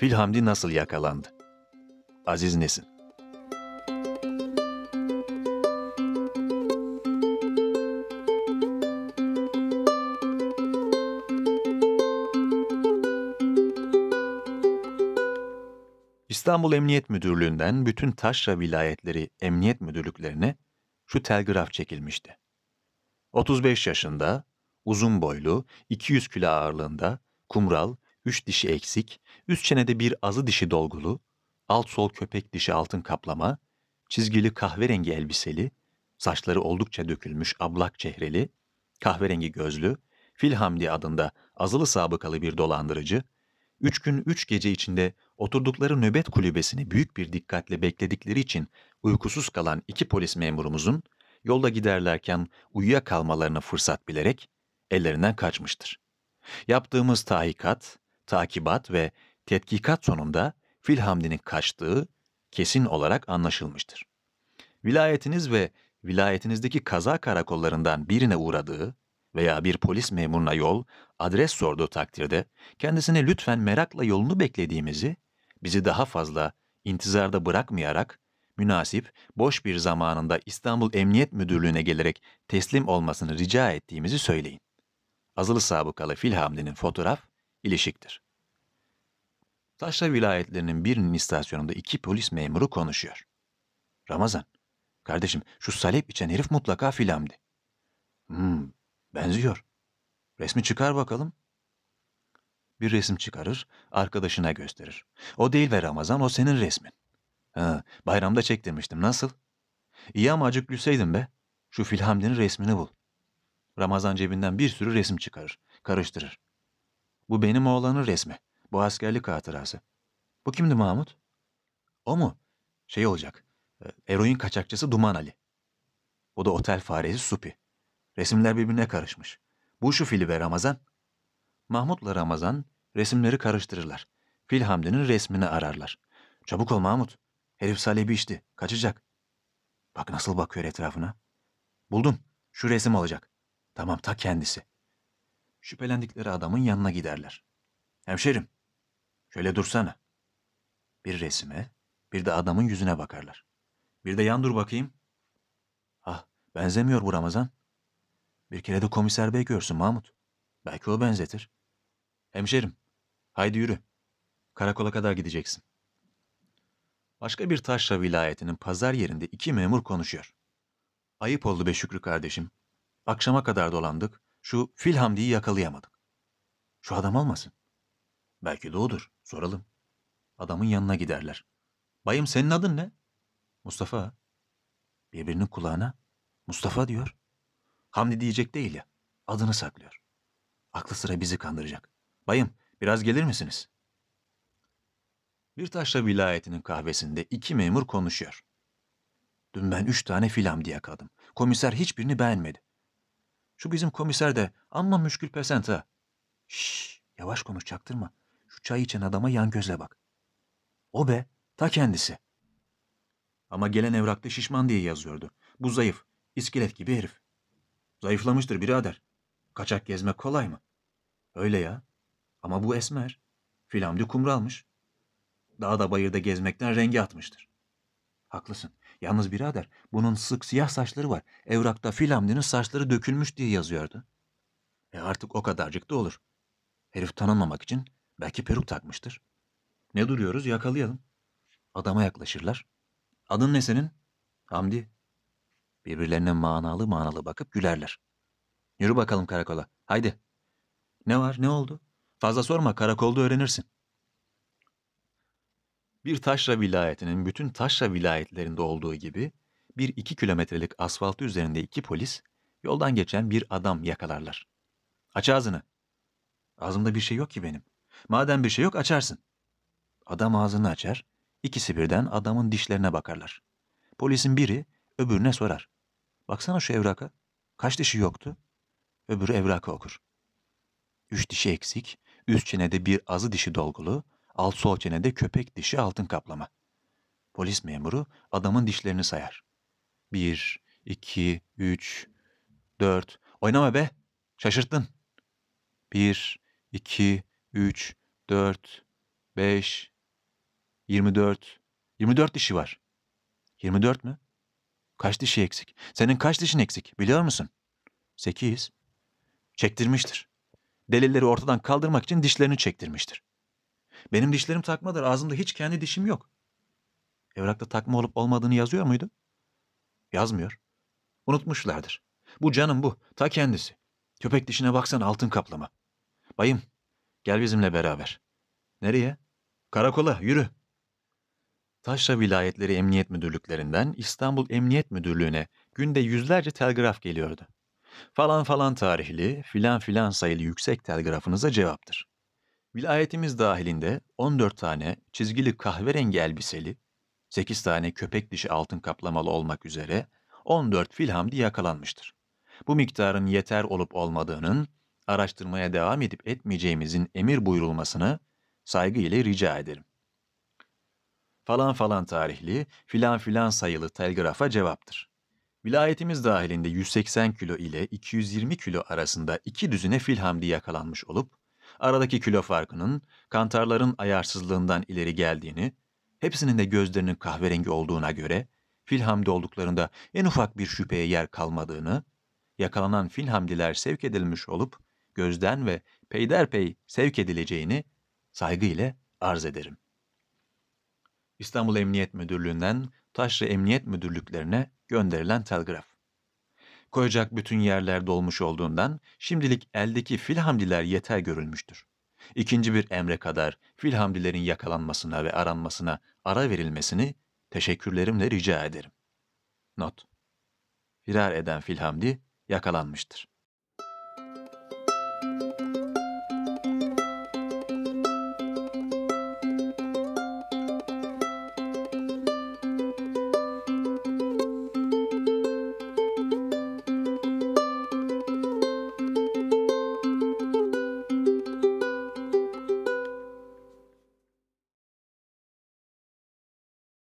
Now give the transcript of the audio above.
Fil Hamdi nasıl yakalandı? Aziz Nesin İstanbul Emniyet Müdürlüğü'nden bütün taşra vilayetleri emniyet müdürlüklerine şu telgraf çekilmişti. 35 yaşında, uzun boylu, 200 kilo ağırlığında, kumral, 3 dişi eksik, üst çenede bir azı dişi dolgulu, alt sol köpek dişi altın kaplama, çizgili kahverengi elbiseli, saçları oldukça dökülmüş ablak çehreli, kahverengi gözlü, Fil Hamdi adında azılı sabıkalı bir dolandırıcı, üç gün üç gece içinde oturdukları nöbet kulübesini büyük bir dikkatle bekledikleri için uykusuz kalan iki polis memurumuzun yolda giderlerken uyuyakalmalarını fırsat bilerek ellerinden kaçmıştır. Yaptığımız tahikat, takibat ve tetkikat sonunda Filhamdi'nin kaçtığı kesin olarak anlaşılmıştır. Vilayetiniz ve vilayetinizdeki kaza karakollarından birine uğradığı veya bir polis memuruna yol, adres sorduğu takdirde kendisine lütfen merakla yolunu beklediğimizi, bizi daha fazla intizarda bırakmayarak münasip, boş bir zamanında İstanbul Emniyet Müdürlüğü'ne gelerek teslim olmasını rica ettiğimizi söyleyin. Azılı sabıkalı Filhamdi'nin fotoğraf ilişiktir. Taşra vilayetlerinin birinin istasyonunda iki polis memuru konuşuyor. Ramazan, kardeşim şu salep içen herif mutlaka Filhamdi. Hmm, benziyor. Resmi çıkar bakalım. Bir resim çıkarır, arkadaşına gösterir. O değil ve Ramazan, o senin resmin. Ha, bayramda çektirmiştim, nasıl? İyi ama acık gülseydin be. Şu Filhamdi'nin resmini bul. Ramazan cebinden bir sürü resim çıkarır, karıştırır. Bu benim oğlanın resmi. Bu askerlik hatırası. Bu kimdi Mahmut? O mu? Şey olacak. e, Eroin kaçakçısı Duman Ali. O da otel faresi Supi. Resimler birbirine karışmış. Bu şu fili ve Ramazan. Mahmut'la Ramazan resimleri karıştırırlar. Fil Hamdi'nin resmini ararlar. Çabuk ol Mahmut. Herif salebi içti. Kaçacak. Bak nasıl bakıyor etrafına. Buldum. Şu resim olacak. Tamam ta kendisi. Şüphelendikleri adamın yanına giderler. Hemşerim, şöyle dursana. Bir resime, bir de adamın yüzüne bakarlar. Bir de yan dur bakayım. Ah, benzemiyor bu Ramazan. Bir kere de komiser bey görsün Mahmut. Belki o benzetir. Hemşerim, haydi yürü. Karakola kadar gideceksin. Başka bir taşra vilayetinin pazar yerinde iki memur konuşuyor. Ayıp oldu be Şükrü kardeşim. Akşama kadar dolandık, şu Fil Hamdi'yi yakalayamadık. Şu adam olmasın. Belki de odur, soralım. Adamın yanına giderler. Bayım senin adın ne? Mustafa. Birbirinin kulağına Mustafa diyor. Hamdi diyecek değil ya, adını saklıyor. Aklı sıra bizi kandıracak. Bayım, biraz gelir misiniz? Bir taşra vilayetinin kahvesinde iki memur konuşuyor. Dün ben üç tane filam diye yakaladım. Komiser hiçbirini beğenmedi. Şu bizim komiser de amma müşkül pesent ha. Şşş, yavaş konuş çaktırma. Çay içen adama yan gözle bak. O be, ta kendisi. Ama gelen evrakta şişman diye yazıyordu. Bu zayıf, iskelet gibi herif. Zayıflamıştır birader. Kaçak gezmek kolay mı? Öyle ya. Ama bu esmer. Filamdi kumralmış. Dağda bayırda gezmekten rengi atmıştır. Haklısın. Yalnız birader bunun sık siyah saçları var. Evrakta Filamdi'nin saçları dökülmüş diye yazıyordu. E artık o kadarcık da olur. Herif tanınmamak için belki peruk takmıştır. Ne duruyoruz yakalayalım. Adama yaklaşırlar. Adın ne senin? Hamdi. Birbirlerine manalı manalı bakıp gülerler. Yürü bakalım karakola. Haydi. Ne var ne oldu? Fazla sorma karakolda öğrenirsin. Bir taşra vilayetinin bütün taşra vilayetlerinde olduğu gibi bir iki kilometrelik asfaltı üzerinde iki polis yoldan geçen bir adam yakalarlar. Aç ağzını. Ağzımda bir şey yok ki benim. Madem bir şey yok açarsın. Adam ağzını açar, ikisi birden adamın dişlerine bakarlar. Polisin biri öbürüne sorar. Baksana şu evraka. Kaç dişi yoktu? Öbürü evrakı okur. Üç dişi eksik, üst çenede bir azı dişi dolgulu, alt sol çenede köpek dişi altın kaplama. Polis memuru adamın dişlerini sayar. Bir, iki, üç, dört. Oynama be, şaşırttın. Bir, iki, üç, dört, 5, 24, 24 dişi var. 24 mü? Kaç dişi eksik? Senin kaç dişin eksik biliyor musun? 8. Çektirmiştir. Delilleri ortadan kaldırmak için dişlerini çektirmiştir. Benim dişlerim takmadır. Ağzımda hiç kendi dişim yok. Evrakta takma olup olmadığını yazıyor muydu? Yazmıyor. Unutmuşlardır. Bu canım bu. Ta kendisi. Köpek dişine baksan altın kaplama. Bayım, gel bizimle beraber. Nereye? Karakola, yürü. Taşra Vilayetleri Emniyet Müdürlüklerinden İstanbul Emniyet Müdürlüğü'ne günde yüzlerce telgraf geliyordu. Falan falan tarihli, filan filan sayılı yüksek telgrafınıza cevaptır. Vilayetimiz dahilinde 14 tane çizgili kahverengi elbiseli, 8 tane köpek dişi altın kaplamalı olmak üzere 14 filhamdi yakalanmıştır. Bu miktarın yeter olup olmadığının araştırmaya devam edip etmeyeceğimizin emir buyurulmasını saygıyla rica ederim. Falan falan tarihli, filan filan sayılı telgrafa cevaptır. Vilayetimiz dahilinde 180 kilo ile 220 kilo arasında iki düzine filhamdi yakalanmış olup, aradaki kilo farkının kantarların ayarsızlığından ileri geldiğini, hepsinin de gözlerinin kahverengi olduğuna göre, filhamdi olduklarında en ufak bir şüpheye yer kalmadığını, yakalanan filhamdiler sevk edilmiş olup, gözden ve peyderpey sevk edileceğini saygıyla arz ederim. İstanbul Emniyet Müdürlüğü'nden Taşra Emniyet Müdürlüklerine gönderilen telgraf. Koyacak bütün yerler dolmuş olduğundan şimdilik eldeki filhamdiler yeter görülmüştür. İkinci bir emre kadar filhamdilerin yakalanmasına ve aranmasına ara verilmesini teşekkürlerimle rica ederim. Not. Firar eden filhamdi yakalanmıştır.